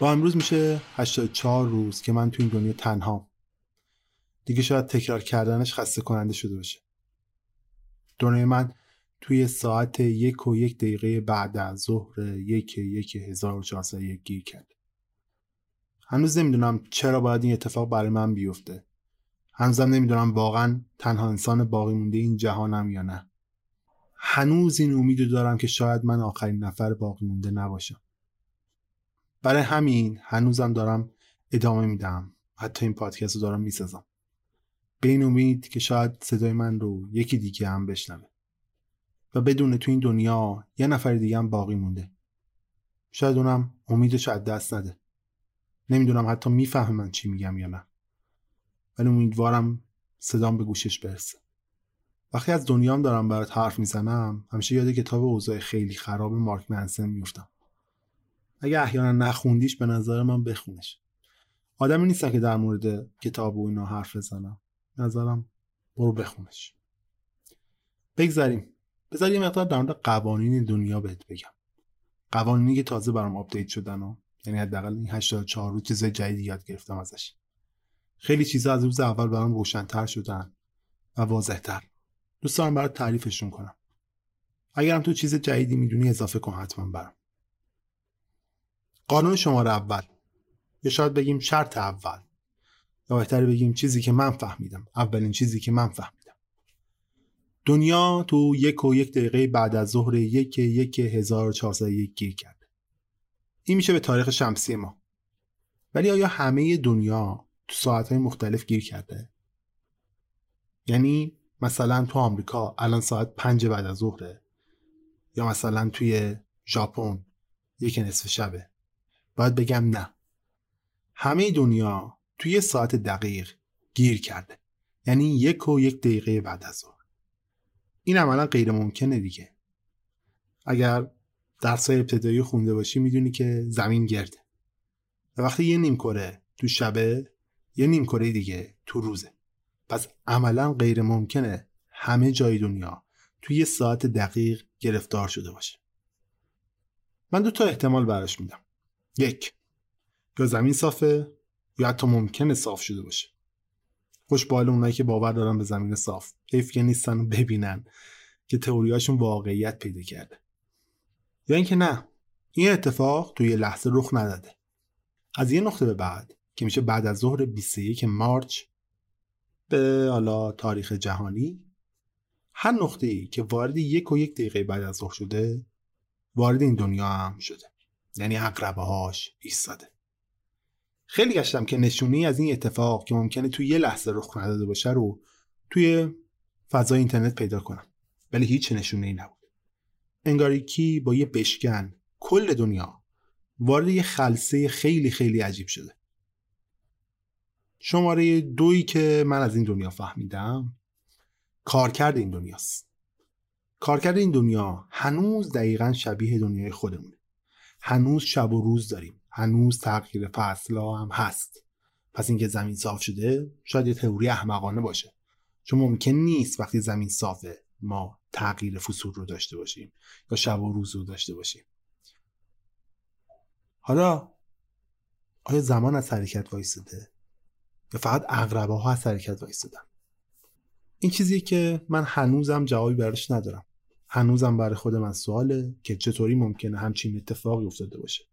با امروز میشه 84 روز که من تو این دنیا تنها. دیگه شاید تکرار کردنش خسته کننده شده باشه. دنیای من توی ساعت یک و یک دقیقه بعد از ظهر یک یک و گیر کرد. هنوز نمی‌دونم چرا باید این اتفاق برای من بیفته. هنوزم نمی‌دونم واقعا تنها انسان باقی مونده این جهانم یا نه. هنوز این امیدو دارم که شاید من آخرین نفر باقی مونده نباشم. برای همین هنوزم دارم ادامه میدم. حتی این پادکست رو دارم می‌سازم. به این امید که شاید صدای من رو یکی دیگه هم بشنوه. و بدون تو این دنیا یه نفر دیگه هم باقی مونده. شاید اونم امیدش از دست نده. نمی‌دونم حتی می‌فهمه من چی میگم یا نه. ولی امیدوارم صدام به گوشش برسه. وقتی از دنیام دارم برات حرف می‌زنم همیشه یاد کتاب اوضاع خیلی خراب مارک منسن میفتم اگه احیانا نخوندیش به نظر من بخونش. آدمی نیستم که در مورد کتاب و اینا حرف بزنم. نظرم برو بخونش. بگذاریم بذار یه مقدار در مورد قوانین دنیا بهت بگم. قوانینی که تازه برام آپدیت شدن و یعنی حداقل این 84 روز چیز جدیدی یاد گرفتم ازش. خیلی چیزا از روز اول برام روشنتر شدن و واضحتر. دوست دارم برات تعریفشون کنم. اگرم تو چیز جدیدی می‌دونی اضافه کن حتما برام. قانون شماره اول. یا شاید بگیم شرط اول. یا بهتر بگیم چیزی که من فهمیدم. اولین چیزی که من فهمیدم. دنیا تو یک و یک دقیقه بعد از ظهر یک یک هزار یک گیر کرد این میشه به تاریخ شمسی ما. ولی آیا همه دنیا تو ساعتهای مختلف گیر کرده؟ یعنی مثلا تو آمریکا الان ساعت پنج بعد از ظهره. یا مثلا توی ژاپن یک نصف شبه. باید بگم نه. همه دنیا توی ساعت دقیق گیر کرده. یعنی یک و یک دقیقه بعد از ظهر. این عملا غیر ممکنه دیگه. اگر درسای ابتدایی خونده باشی می‌دونی که زمین گرده. و وقتی یه نیم کره تو شبه یه نیم کره دیگه تو روزه. پس عملا غیر ممکنه همه جای دنیا توی یه ساعت دقیق گرفتار شده باشه. من دو تا احتمال براش میدم. یک یا زمین صافه یا حتی ممکنه صاف شده باشه. خوش بال اونایی که باور دارن به زمین صاف. حیف که نیستن و ببینن که تئوریاشون واقعیت پیدا کرده. یا اینکه نه این اتفاق توی لحظه رخ نداده. از یه نقطه به بعد که میشه بعد از ظهر 21 مارچ به حالا تاریخ جهانی هر نقطه ای که وارد یک و یک دقیقه بعد از ظهر شده وارد این دنیا هم شده. یعنی اقربه هاش ایستاده. خیلی گشتم که نشونی از این اتفاق که ممکنه توی یه لحظه رخ نداده باشه رو توی فضای اینترنت پیدا کنم. ولی هیچ نشونه ای نبود. انگاری کی با یه بشکن کل دنیا وارد یه خلصه خیلی خیلی عجیب شده. شماره دویی که من از این دنیا فهمیدم کارکرد این دنیاست. کارکرد این دنیا هنوز دقیقا شبیه دنیای خودمونه. هنوز شب و روز داریم. هنوز تغییر فصلها هم هست. پس اینکه زمین صاف شده شاید یه تئوری احمقانه باشه. چون ممکن نیست وقتی زمین صافه ما تغییر فصول رو داشته باشیم یا شب و روز رو داشته باشیم. حالا آیا زمان از حرکت وایستده یا فقط اقربه ها از حرکت وایستدن این چیزی که من هنوزم جوابی براش ندارم. هنوزم برای خود من سواله که چطوری ممکنه همچین اتفاقی افتاده باشه.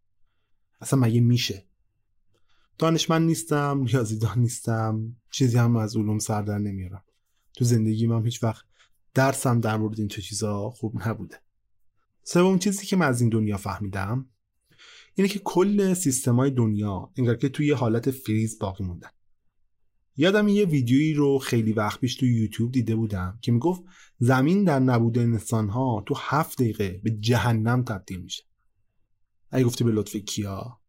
اصلا مگه میشه؟ دانشمند نیستم ریاضیدان نیستم چیزی هم از علوم سر در نمیارم. تو زندگی من هیچ وقت درسم در مورد این چیزا خوب نبوده. سوم چیزی که من از این دنیا فهمیدم اینه که کل سیستمای دنیا انگار که توی حالت فریز باقی موندن. یادم یه ویدیویی رو خیلی وقت پیش تو یوتیوب دیده بودم که می‌گفت زمین در نبود انسان ها تو هفت دقیقه به جهنم تبدیل میشه. اگه گفتی به لطف کیا؟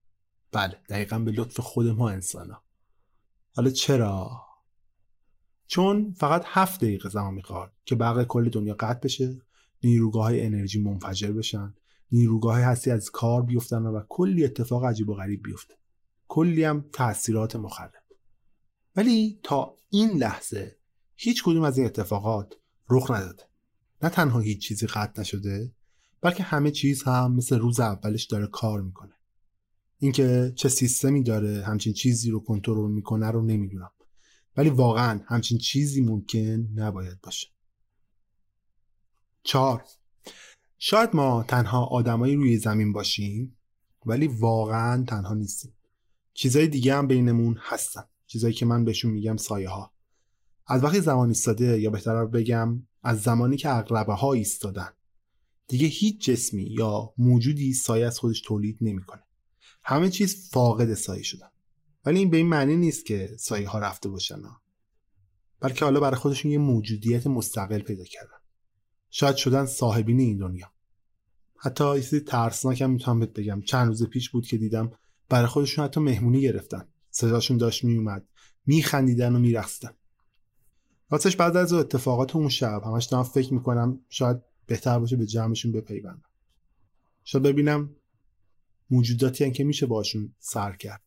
بله دقیقا به لطف خود ما انسان ها. حالا چرا؟ چون فقط هفت دقیقه زمان می‌خواد که بقیه کل دنیا قطع بشه نیروگاه های انرژی منفجر بشن نیروگاه هستی از کار بیفتن و کلی اتفاق عجیب و غریب بیفته. کلی هم تاثیرات مخرب. ولی تا این لحظه هیچ کدوم از این اتفاقات رخ نداده. نه تنها هیچ چیزی قطع نشده بلکه همه چیز هم مثل روز اولش داره کار می‌کنه. اینکه چه سیستمی داره همچین چیزی رو کنترل می‌کنه رو نمی‌دونم. ولی واقعا همچین چیزی ممکن نباید باشه. چهار. شاید ما تنها آدمایی روی زمین باشیم ولی واقعا تنها نیستیم. چیزای دیگه هم بینمون هستن. چیزایی که من بهشون میگم سایه ها از وقتی زمان ایستاده یا بهتر بگم از زمانی که اغربه ها ایستادن. دیگه هیچ جسمی یا موجودی سایه از خودش تولید نمی‌کنه. همه چیز فاقد سایه شدن. ولی این به این معنی نیست که سایه ها رفته باشن. ها. بلکه حالا برای خودشون یه موجودیت مستقل پیدا کردن. شاید شدن صاحبین این دنیا. حتی یه ترسناک هم می‌تونم بهت بگم. چند روز پیش بود که دیدم برای خودشون حتی مهمونی گرفتن. صداشون داشت میومد. میخندیدن و میرقصیدن. راستش بعد از اتفاقات اون شب همش دارم فکر می‌کنم شاید بهتر باشه به جمعشون بپیوندم. شاید ببینم موجوداتی هم که میشه باشون سر کرد.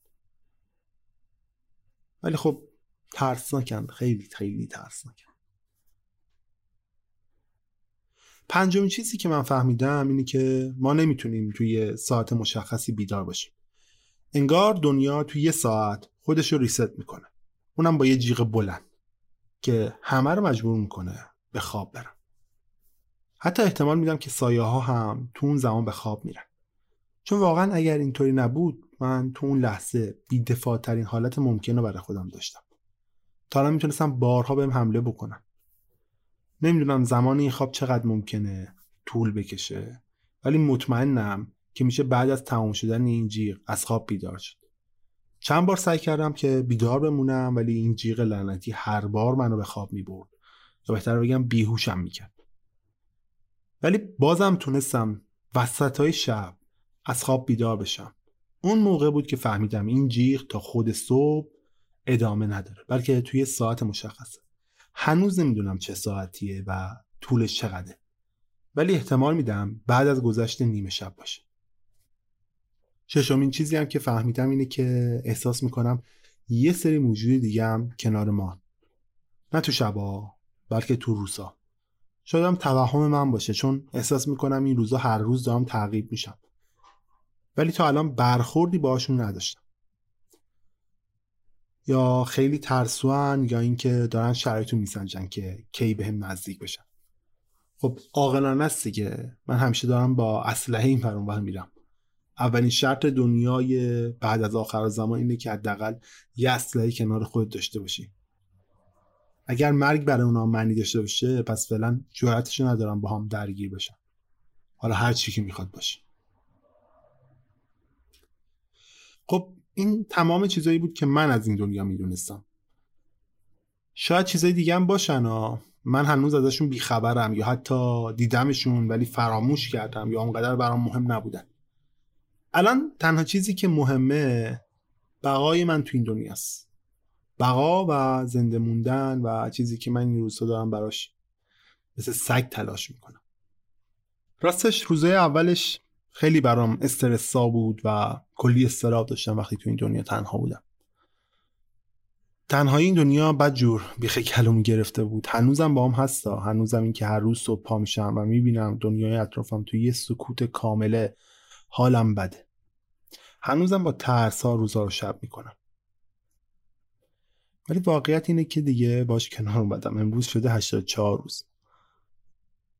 ولی خب ترسناکن خیلی خیلی ترسناکن پنجمین چیزی که من فهمیدم اینه که ما نمی‌تونیم توی ساعت مشخصی بیدار باشیم. انگار دنیا توی یه ساعت خودش رو ریست می‌کنه. اونم با یه جیغ بلند که همه رو مجبور می‌کنه به خواب برن. حتی احتمال میدم که سایه ها هم تو اون زمان به خواب میرن. چون واقعا اگر اینطوری نبود من تو اون لحظه بیدفاع ترین حالت ممکن رو برای خودم داشتم. تا الان می‌تونستم بارها بهم حمله بکنم نمی‌دونم زمان این خواب چقدر ممکنه طول بکشه ولی مطمئنم که میشه بعد از تمام شدن این جیغ از خواب بیدار شد. چند بار سعی کردم که بیدار بمونم ولی این جیغ لعنتی هر بار منو به خواب می‌برد یا بهتر بگم بیهوشم می‌کرد. ولی بازم تونستم وسط های شب از خواب بیدار بشم. اون موقع بود که فهمیدم این جیغ تا خود صبح ادامه نداره بلکه توی ساعت مشخصه. هنوز نمی‌دونم چه ساعتیه و طولش چقدره. ولی احتمال میدم بعد از گذشت نیمه شب باشه. ششمین چیزی هم که فهمیدم اینه که احساس می‌کنم یه سری موجود دیگه هم کنار ما نه تو شبا بلکه تو روزا. شاید هم توهم من باشه چون احساس می‌کنم این روزا هر روز دارم تعقیب میشم. ولی تا الان برخوردی باشون نداشتم. یا خیلی ترسوان یا اینکه دارن شرایطو میسنجن که کی بهم نزدیک بشن. خب عاقلانه است دیگه. من همیشه دارم با اسلحه این ور میرم. اولین شرط دنیای بعد از آخر زمان اینه که حداقل یه اسلحه کنار خود داشته باشی. اگر مرگ برای اونا معنی داشته باشه پس فعلا جرأتش ندارم با هم درگیر بشن حالا هر چی که می‌خواد باشه. خب این تمام چیزایی بود که من از این دنیا می‌دونستم. شاید چیزای دیگه هم باشن ها. من هنوز ازشون بیخبرم یا حتی دیدمشون ولی فراموش کردم یا اونقدر برام مهم نبودن. الان تنها چیزی که مهمه بقای من تو این دنیاست بقا و زنده موندن و چیزی که من این روزها دارم براش مثل سگ تلاش می‌کنم. راستش روزای اولش خیلی برام استرسا بود و کلی استراب داشتم وقتی تو این دنیا تنها بودم. تنهایی این دنیا بد جور بیخ کلوم گرفته بود. هنوزم با هم هستا. هنوزم این که هر روز صبح پا میشم و می‌بینم دنیای اطرافم توی یه سکوت کامله حالم بده. هنوزم با ترس ها روزا رو شب می‌کنم. ولی واقعیت اینه که دیگه باش کنار اومدم. امروز شده 84 روز.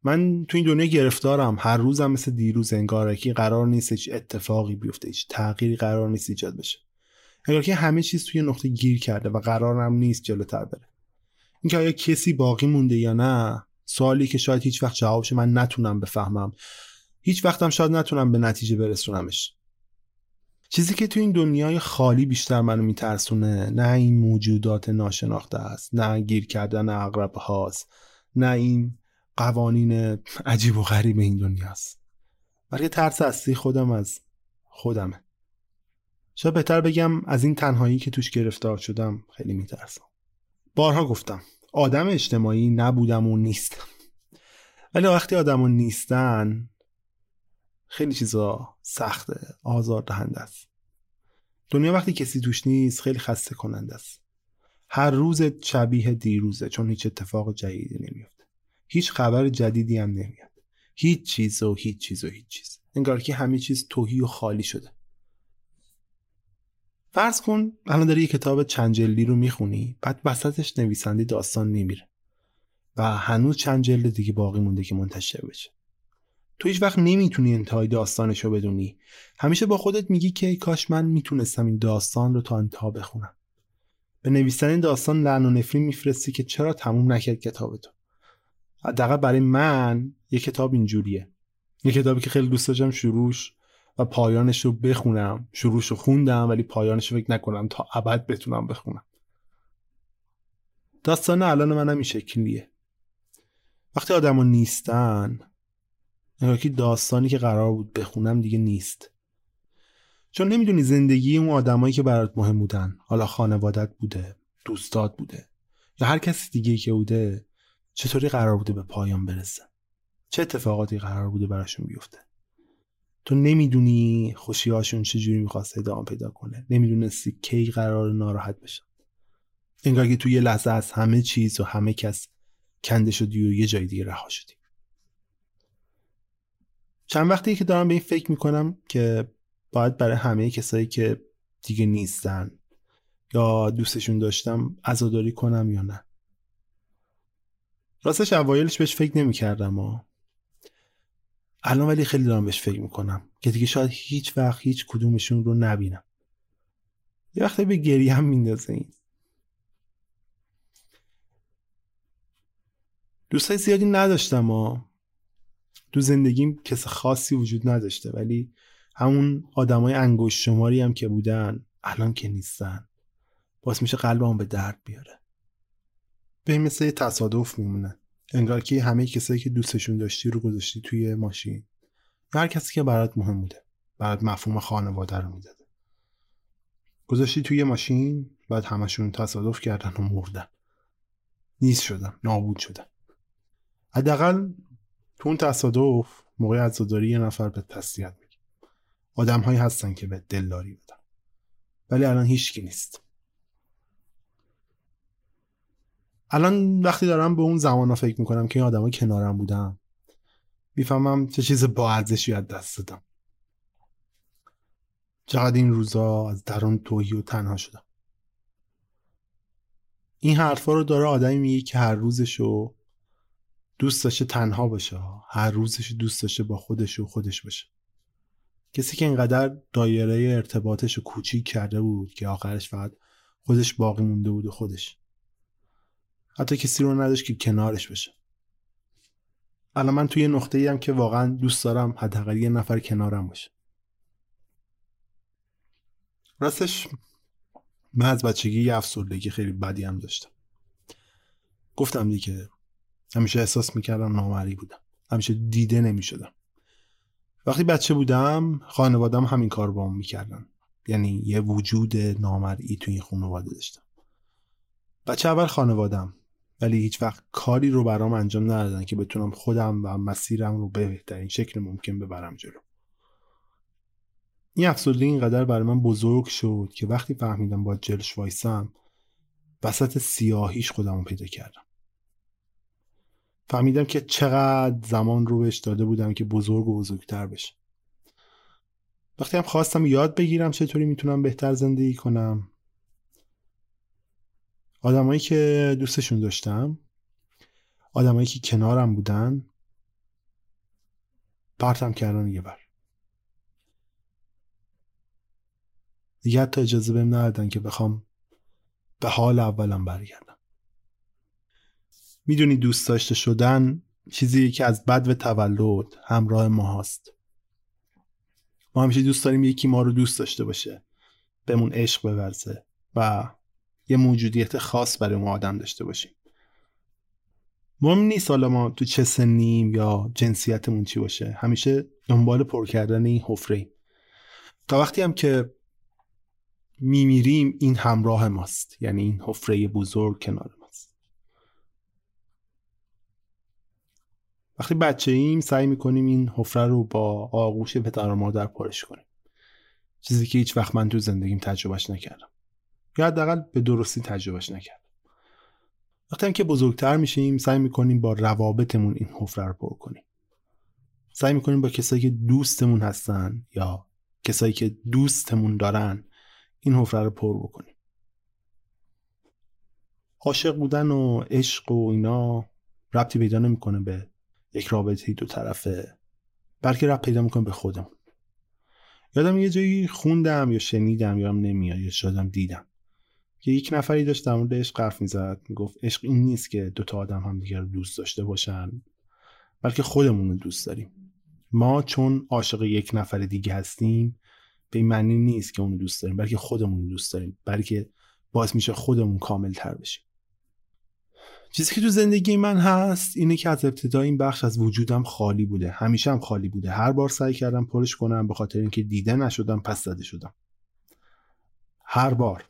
من تو این دنیا گرفتارم. هر روزم مثل دیروز انگاره که قرار نیست هیچ اتفاقی بیفته هیچ تغییری قرار نیست ایجاد بشه. انگار که همه چیز توی نقطه گیر کرده و قرارم نیست جلوتر بره. اینکه آیا کسی باقی مونده یا نه سوالی که شاید هیچ وقت جوابش من نتونم بفهمم. هیچ وقتم شاید نتونم به نتیجه برسونمش. چیزی که تو این دنیای خالی بیشتر منو میترسونه نه این موجودات ناشناخته است نه گیر کردن اقرب هاست نه این قوانین عجیب و غریب این دنیاست بلکه ترس اصلی خودم از خودمه. شاید بهتر بگم از این تنهایی که توش گرفتار شدم خیلی میترسم. بارها گفتم آدم اجتماعی نبودم و نیستم. ولی وقتی آدم نیستن خیلی چیزا سخته آزار دهنده است. دنیا وقتی کسی توش نیست خیلی خسته کننده است. هر روز شبیه دیروزه چون هیچ اتفاق جدیدی نمیفته هیچ خبر جدیدی هم نمیاد. هیچ چیز و هیچ چیز و هیچ چیز. انگار که همه چیز توهی و خالی شده. فرض کن الان داری یه کتاب چند جلدی رو می‌خونی بعد وسطش نویسنده داستان نمیره. و هنوز چند جلد دیگه باقی مونده که منتشر بشه. تو هیچ وقت نمی‌تونی انتهای داستانش رو بدونی. همیشه با خودت میگی که کاش من می‌تونستم این داستان رو تا انتها بخونم. به نویسن این داستان لعن و نفرین میفرستی که چرا تموم نکرد کتاب تو حداقل برای من یه کتاب اینجوریه. یه کتابی که خیلی دوست داشتم شروعش و پایانش رو بخونم. شروعش رو خوندم ولی پایانش رو فکر نکنم تا ابد بتونم بخونم. داستان الان منم این شکلیه. وقتی آدما نیستن نگاه که داستانی که قرار بود بخونم دیگه نیست. چون نمی‌دونی زندگی اون آدمایی که برات مهم بودن. حالا خانوادت بوده دوستات بوده یا هر کسی دیگه که بوده چطوری قرار بوده به پایان برسه؟ چه اتفاقاتی قرار بوده براشون بیفته؟ تو نمی‌دونی خوشیهاشون چجوری می‌خواست ادامه پیدا کنه. نمی‌دونستی کی قرار ناراحت بشن انگار که توی یه لحظه از همه چیز و همه کس کنده شدی و یه جای دیگه رها شدی. چند وقتی که دارم به این فکر می‌کنم که باید برای همه کسایی که دیگه نیستن یا دوستشون داشتم عزاداری کنم یا نه. راستش اوایلش بهش فکر نمی‌کردم و الان ولی خیلی دارم بهش فکر می‌کنم که دیگه شاید هیچ وقت هیچ کدومشون رو نبینم. یه وقتی به گریه هم میندازه این. دوستای زیادی نداشتم و تو زندگیم کس خاصی وجود نداشته ولی همون آدمای انگشت شماری هم که بودن الان که نیستن. باعث میشه قلبم به درد بیاره. به مثل یه تصادف میمونه. انگار که همه کسایی که دوستشون داشتی رو گذاشتی توی ماشین. هر کسی که برات مهم بوده. برات مفهوم خانواده رو می‌داده. گذاشتی توی ماشین بعد همشون تصادف کردن و مردن. نیست شدن. نابود شدن. حداقل تو اون تصادف موقع عزاداری یه نفر به تسلیت میگه. آدم هایی هستن که به دلداری بدن. ولی الان هیچکی نیست. الان وقتی دارم به اون زمان فکر می‌کنم که این آدما کنارم بودم می‌فهمم چه چیز با ارزشی از دست دادم. چقدر این روزا از درون توهی و تنها شدم. این حرفا رو داره آدمی میگه که هر روزشو دوست داشته تنها باشه هر روزش دوست داشته با خودش و خودش باشه. کسی که اینقدر دایره ارتباطش رو کوچیک کرده بود که آخرش فقط خودش باقی مونده بود و خودش. حتی کسی رو نداشت که کنارش بشه الان من توی نقطه ای هم که واقعا دوست دارم حداقل یه نفر کنارم باشه. راستش من از بچگی یه افسردگی خیلی بدی هم داشتم. گفتم دیگه همیشه احساس می‌کردم نامری بودم. همیشه دیده نمی‌شدم. وقتی بچه بودم خانوادم همین کار با هم می‌کردن. یعنی یه وجود نامرئی توی این خانواده داشتم. بچه اول خانوادم ولی هیچ وقت کاری رو برام انجام ندادن که بتونم خودم و مسیرم رو به بهترین شکل ممکن ببرم جلو. این افسردگی اینقدر برای من بزرگ شد که وقتی فهمیدم باید جلش وایسم وسط سیاهیش خودم رو پیدا کردم. فهمیدم که چقدر زمان رو بهش داده بودم که بزرگ و بزرگتر بشه. وقتی هم خواستم یاد بگیرم چطوری می‌تونم بهتر زندگی کنم. آدمایی که دوستشون داشتم آدمایی که کنارم بودن پرتم کردن یه بر دیگه حتی اجازه بهم ندادن که بخوام به حال اولم برگردم. می‌دونی دوست داشته شدن چیزی که از بد و تولد همراه ما هست ما همیشه دوست داریم یکی ما رو دوست داشته باشه بهمون عشق بورزه و یه موجودیت خاص برای ما آدم داشته باشیم. مهم نیست حالا ما تو چه سنیم یا جنسیتمون چی باشه همیشه دنبال پر کردن این حفره تا وقتی هم که میمیریم این همراه ماست یعنی این حفره بزرگ کنار ماست وقتی بچه ایم سعی می‌کنیم این حفره رو با آغوش پدر و مادر پرش کنیم. چیزی که هیچ وقت من تو زندگیم تجربهش نکردم. یا حداقل به درستی تجربهش نکردم. وقتی هم که بزرگتر میشیم سعی می‌کنیم با روابطمون این حفره رو پر کنیم. سعی می‌کنیم با کسایی که دوستمون هستن یا کسایی که دوستمون دارن این حفره رو پر بکنیم. عاشق بودن و عشق و اینا ربطی پیدا نمی‌کنه به یک رابطه دو طرفه. بلکه ربط پیدا می‌کنه به خودمون یادم یه جایی خوندم یا شنیدم یا نمیاد یا شادم دیدم. که یک نفری داشت در مورد عشق حرف می‌زد. می‌گفت عشق این نیست که دوتا آدم هم دیگر رو دوست داشته باشن. بلکه خودمون رو دوست داریم. ما چون عاشق یک نفر دیگه هستیم به این معنی نیست که اونو دوست داریم بلکه خودمون دوست داریم. بلکه باعث میشه خودمون کامل تر بشیم. چیزی که تو زندگی من هست اینه که از ابتدا این بخش از وجودم خالی بوده. همیشه هم خالی بوده. هر بار سعی کردم پرش کنم به خاطر اینکه دیده نشدم پس زده شدم. هر بار.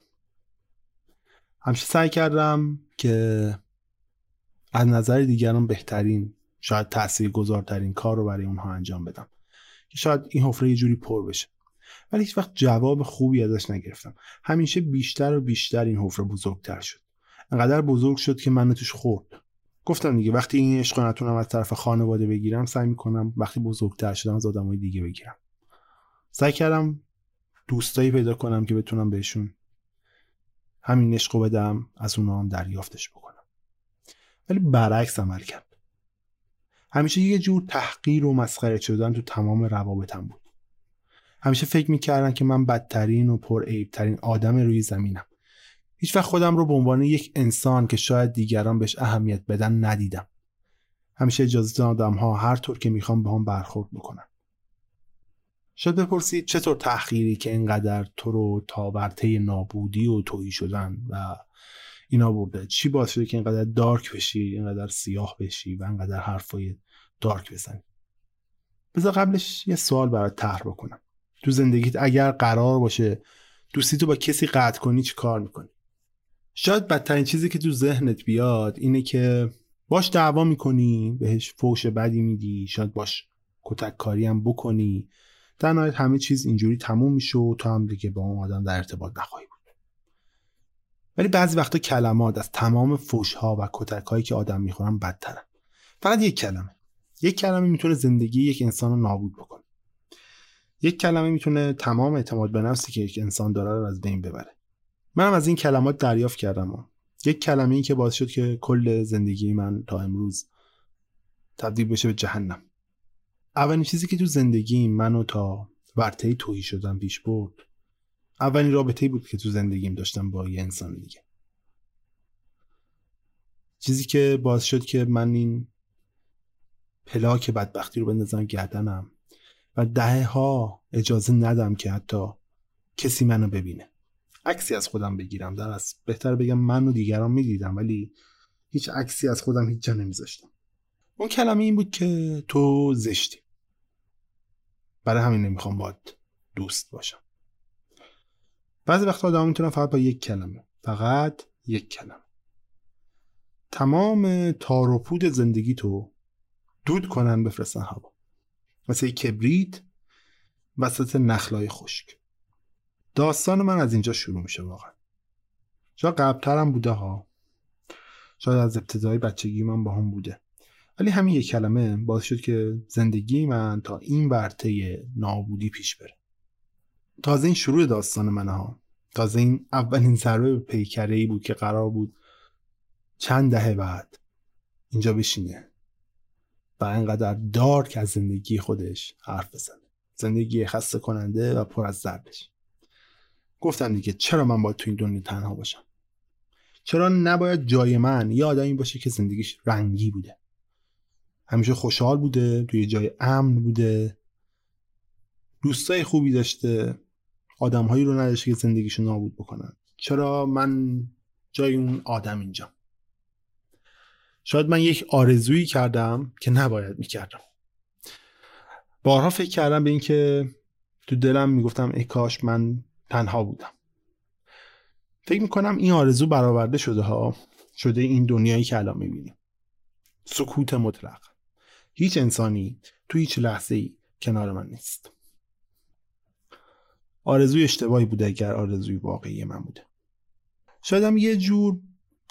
همیشه سعی کردم که از نظر دیگران بهترین شاید تأثیر گذارترین کار رو برای اونها انجام بدم. که شاید این حفره یه جوری پر بشه. ولی هیچ وقت جواب خوبی ازش نگرفتم. همیشه بیشتر و بیشتر این حفره بزرگتر شد. انقدر بزرگ شد که منو توش خورد. گفتم دیگه وقتی این عشق نتونم از طرف خانواده بگیرم سعی می‌کنم وقتی بزرگتر شدم از آدمای دیگه بگیرم. سعی کردم دوستایی پیدا کنم که بتونم بهشون همین عشق بدم از اونا هم دریافتش بکنم. ولی برعکس عمل کرد. همیشه یه جور تحقیر و مسخره شدن تو تمام روابطم بود. همیشه فکر می‌کردن که من بدترین و پر ترین آدم روی زمینم. هیچ وقت خودم رو به عنوان یک انسان که شاید دیگران بهش اهمیت بدن ندیدم. همیشه اجازه آدم ها هر طور که می‌خوام به هم برخورد بکنن. شاید بپرسید چطور تحقیری که اینقدر تو رو تا ورطه نابودی و تویی شدن و اینا برده چی باعث شده که اینقدر دارک بشی اینقدر سیاه بشی و اینقدر حرفای دارک بزنی؟ بذار قبلش یه سوال برات طرح بکنم. تو زندگیت اگر قرار باشه دوستی تو با کسی قطع کنی چی کار می‌کنی؟ شاید بدترین چیزی که تو ذهنت بیاد اینه که باش دعوا می‌کنی بهش فوش بدی میدی شاید باش کتک کاری هم بکنی. در نهایت همه چیز اینجوری تموم میشه و تو هم دیگه با اون آدم در ارتباط نخواهی بود. ولی بعضی وقتا کلمات از تمام فوش ها و کتک هایی که آدم می‌خورن بدترن. فقط یک کلمه. یک کلمه می‌تونه زندگی یک انسان رو نابود بکنه. یک کلمه می‌تونه تمام اعتماد به نفسی که یک انسان داره رو از بین ببره. منم از این کلمات دریافت کردم. یک کلمه ای که باعث شد که کل زندگی من تا امروز تبدیل بشه به جهنم. اولین چیزی که تو زندگی منو تا ورطه توهی شدم پیش برد اولین رابطه بود که تو زندگیم داشتم با یه انسان دیگه. چیزی که باعث شد که من این پلاک بدبختی رو بندازم گردنم و دهه ها اجازه ندم که حتی کسی منو ببینه. عکسی از خودم بگیرم. در از بهتر بگم من و دیگران می‌دیدم ولی هیچ عکسی از خودم هیچ جا نمیذاشتم. اون کلمه این بود که تو زشتی. برای همین نمی‌خوام باید دوست باشم. بعضی وقتا آدم می‌تونم فقط با یک کلمه فقط یک کلمه. تمام تار و پود زندگی تو دود کنن بفرستن هوا. مثل کبریت وسط نخلای خشک. داستان من از اینجا شروع میشه واقعا. شاید قبلترم بوده ها. شاید از ابتدای بچگی من با هم بوده. ولی همین یک کلمه باعث شد که زندگی من تا این ورطه نابودی پیش بره. تازه این شروع داستان منه ها تازه این اولین ضربه به پیکره ای بود که قرار بود چند دهه بعد اینجا بشینه و اینقدر دارک از زندگی خودش حرف بزنه. زندگی خسته کننده و پر از دردش گفتم دیگه چرا من باید تو این دنیا تنها باشم؟ چرا نباید جای من یه آدمی باشه که زندگیش رنگی بوده؟ همیشه خوشحال بوده توی جای امن بوده دوستای خوبی داشته آدمهایی رو نداشته که زندگیشو نابود بکنن. چرا من جای اون آدم اینجا؟ شاید من یک آرزویی کردم که نباید می‌کردم. بارها فکر کردم به اینکه تو دلم می‌گفتم ای کاش من تنها بودم. فکر می‌کنم این آرزو برآورده شده ها شده این دنیایی که الان می‌بینیم. سکوت مطلق. هیچ انسانی تو هیچ لحظه ای کنار من نیست. آرزوی اشتباهی بوده اگر آرزوی واقعی من بوده. شاید هم یه جور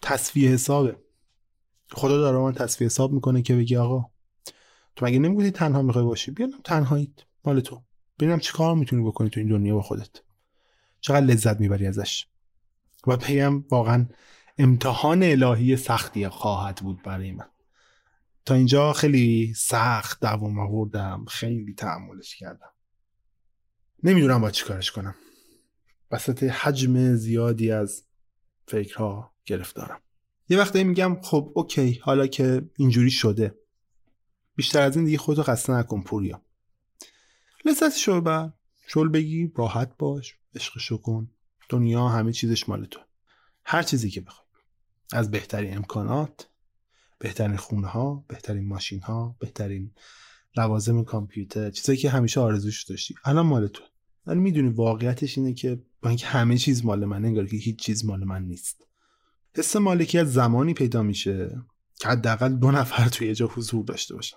تصفیه حسابه خدا داره من تصفیه حساب می‌کنه که بگی آقا تو مگه نمی‌گویی تنها می‌خوای باشی؟ بیانم تنهاییت. مال تو. ببینم چی کار می‌تونی بکنی تو این دنیا با خودت. چقدر لذت می‌بری ازش. و بگم واقعا امتحان الهی سختی خواهد بود برای من. تا اینجا خیلی سخت دوام آوردم خیلی تحملش کردم. نمی‌دونم با چی کارش کنم. وسط حجم زیادی از فکرها گرفتارم. یه وقتی میگم خب اوکی حالا که اینجوری شده. بیشتر از این دیگه خودتو خسته نکن پوریا. لذتشو بر شل بگی راحت باش. عشقشو کن دنیا همه چیزش مال تو. هر چیزی که بخوای. از بهترین امکانات بهترین خونه ها بهترین ماشین ها بهترین لوازم کامپیوتر چیزایی که همیشه آرزوش داشتی الان مال تو. ولی می‌دونی واقعیتش اینه که با اینکه همه چیز مال من انگار که هیچ چیز مال من نیست. حس مالکیت زمانی پیدا میشه که حداقل دو نفر توی یه جا حضور داشته باشن.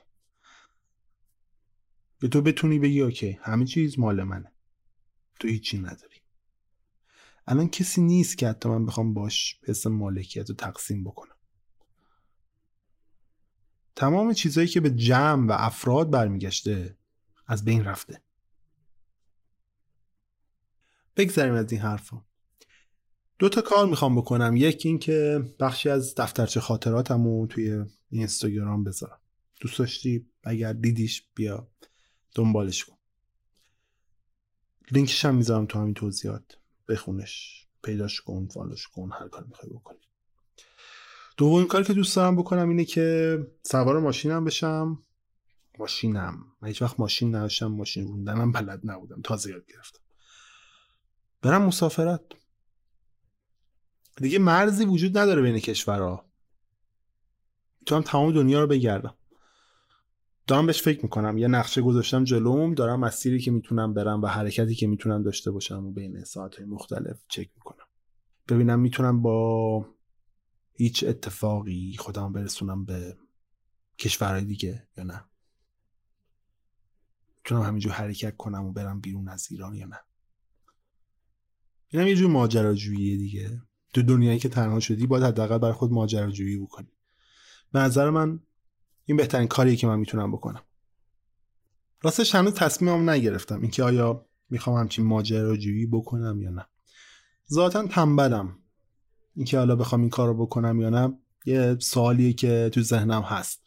که تو بتونی بگی اوکی همه چیز مال منه. تو هیچی نداری. الان کسی نیست که حتی من بخوام باش حس مالکیت رو تقسیم بکنم. تمام چیزهایی که به جمع و افراد برمیگشته از بین رفته. بگذاریم از این حرفا. دو تا کار می‌خوام بکنم. یکی این که بخشی از دفترچه خاطراتم رو توی اینستاگرام بذارم. دوست داشتی؟ اگر دیدیش بیا دنبالش کن. لینکش هم می‌ذارم تو همین توضیحات. بخونش. پیداش کن فالوش کن هر کار می‌خوای بکنی. دومین کاری که دوست دارم بکنم اینه که سوار ماشینم بشم. ماشینم. من هیچ وقت ماشین نداشتم ماشین روندنم بلد نبودم. تازه یاد گرفتم. برم مسافرت. دیگه مرزی وجود نداره بین کشورها. هم تمام دنیا رو بگردم. دارم بهش فکر می‌کنم. یه نقشه گذاشتم جلوم دارم مسیری که می‌تونم برم و حرکتی که می‌تونم داشته باشم و بین ساعت مختلف چک می‌کنم. ببینم می‌تونم با هیچ اتفاقی خودم برسونم به کشورهای دیگه یا نه. می‌تونم همینجور حرکت کنم و برم بیرون از ایران یا نه. اینم یه جور ماجراجوییه دیگه. تو دنیایی که تنها شدی باید حداقل برای خود ماجراجویی بکنی. به نظر من این بهترین کاریه که من می‌تونم بکنم. راستش هنوز تصمیمم نگرفتم. اینکه آیا می‌خوام همچین ماجراجویی بکنم یا نه. ذاتا تنبلم. اینکه حالا بخوام این کار رو بکنم یا نه یه سوالیه که تو ذهنم هست.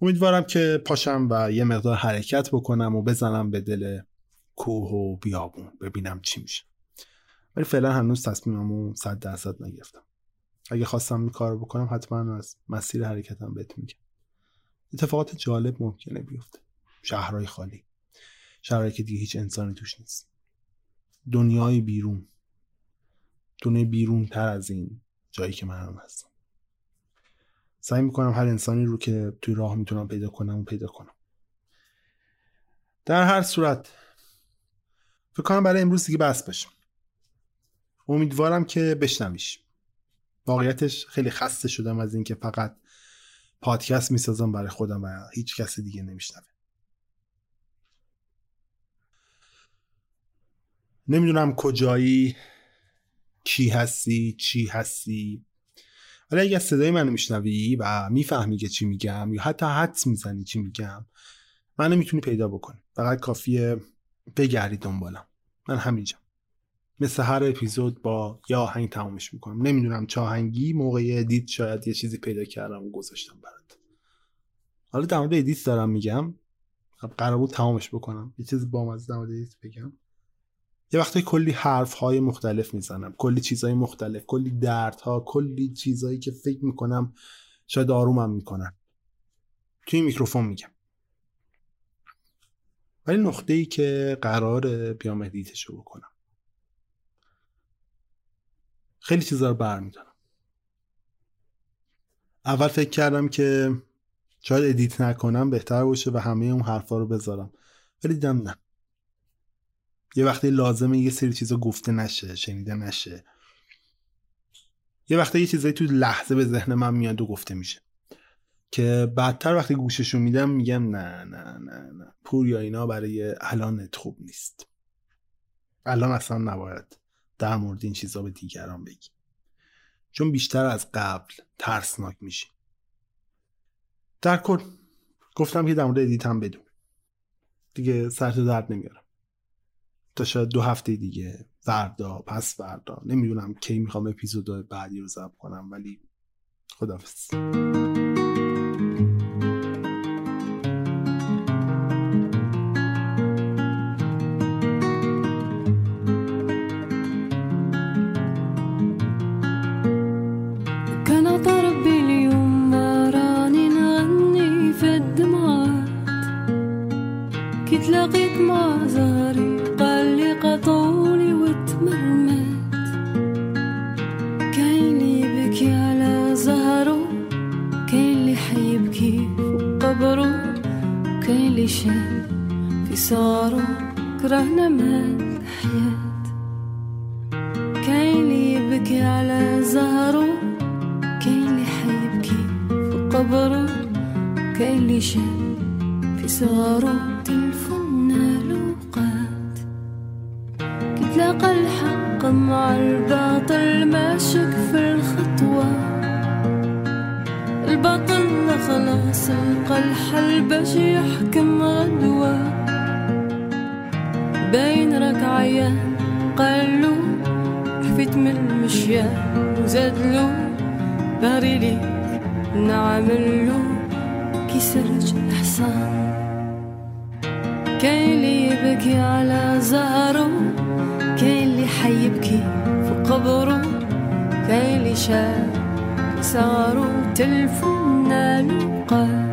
امیدوارم که پاشم و یه مقدار حرکت بکنم و بزنم به دل کوه و بیابون ببینم چی میشه. ولی فعلا هنوز تصمیممو صد درصد نگرفتم. اگه خواستم این کار بکنم حتما از مسیر حرکتم بهت میگم. اتفاقات جالب ممکنه بیفته. شهرهای خالی. شهرهایی که دیگه هیچ انسانی توش نیست. دنیای بیرون. دنیای بیرون تر از این جایی که من هم هستم. سعی می‌کنم هر انسانی رو که توی راه می‌تونم پیدا کنم و پیدا کنم. در هر صورت فکر کنم برای امروز دیگه بس باشم امیدوارم که بشنویش. واقعیتش خیلی خسته شدم از اینکه فقط پادکست می‌سازم برای خودم و هیچ کسی دیگه نمیشنوه. نمی‌دونم کجایی کی هستی چی هستی. ولی اگر صدای منو میشنوی و می‌فهمی که چی میگم یا حتی حدس می‌زنی چی میگم منو می‌تونی پیدا بکنی. فقط کافیه بگردی دنبالم. من همینجا مثل هر اپیزود با یه آهنگ تمامش می‌کنم. نمی‌دونم چه آهنگی موقع ادیت شاید یه چیزی پیدا کردم و گذاشتم برات. حالا در مورد edit دارم میگم. خب قرار بود تمامش بکنم. یه چیز باز در مورد edit بگم. یه وقتی کلی حرف های مختلف می‌زنم. کلی چیزهای مختلف کلی دردها کلی چیزهایی که فکر می‌کنم شاید آرومم می‌کنن. توی میکروفون میگم. ولی نقطه ای که قرار بیام edit شو بکنم. خیلی چیزا رو برمیدارم. اول فکر کردم که شاید ادیت نکنم بهتر باشه و همه اون حرفا رو بذارم. ولی دیدم نه. یه وقتی لازمه یه سری چیزا گفته نشه شنیده نشه. یه وقتی یه چیزایی تو لحظه به ذهن من میاد و گفته میشه. که بعدتر وقتی گوششو میدم میگم نه نه نه نه. پور یا اینا برای الانت خوب نیست. الان اصلا نباید. در مورد این چیزا به دیگران بگی. چون بیشتر از قبل ترسناک میشی. در کل گفتم که در مورد ادیتم بدون. دیگه سرت درد نمیارم تا شاید دو هفته دیگه فردا پس فردا. نمی‌دونم کی می‌خوام اپیزود بعدی رو ضبط کنم ولی خدافظ في قبره كاين شاف في صغره تلفنا الوقات كي تلاقى الحق مع الباطل ماشك في الخطوة. الباطل خلاص لقى الحل باش يحكم غدوة. باين راك عيان قالو حفيت من المشيان وزادلو باري لي نعملو كي سرج الحصان كاين اللي يبكي على زهرو كاين اللي حيبكي في قبرو كاين اللي شاف صارو تلفون نالو قال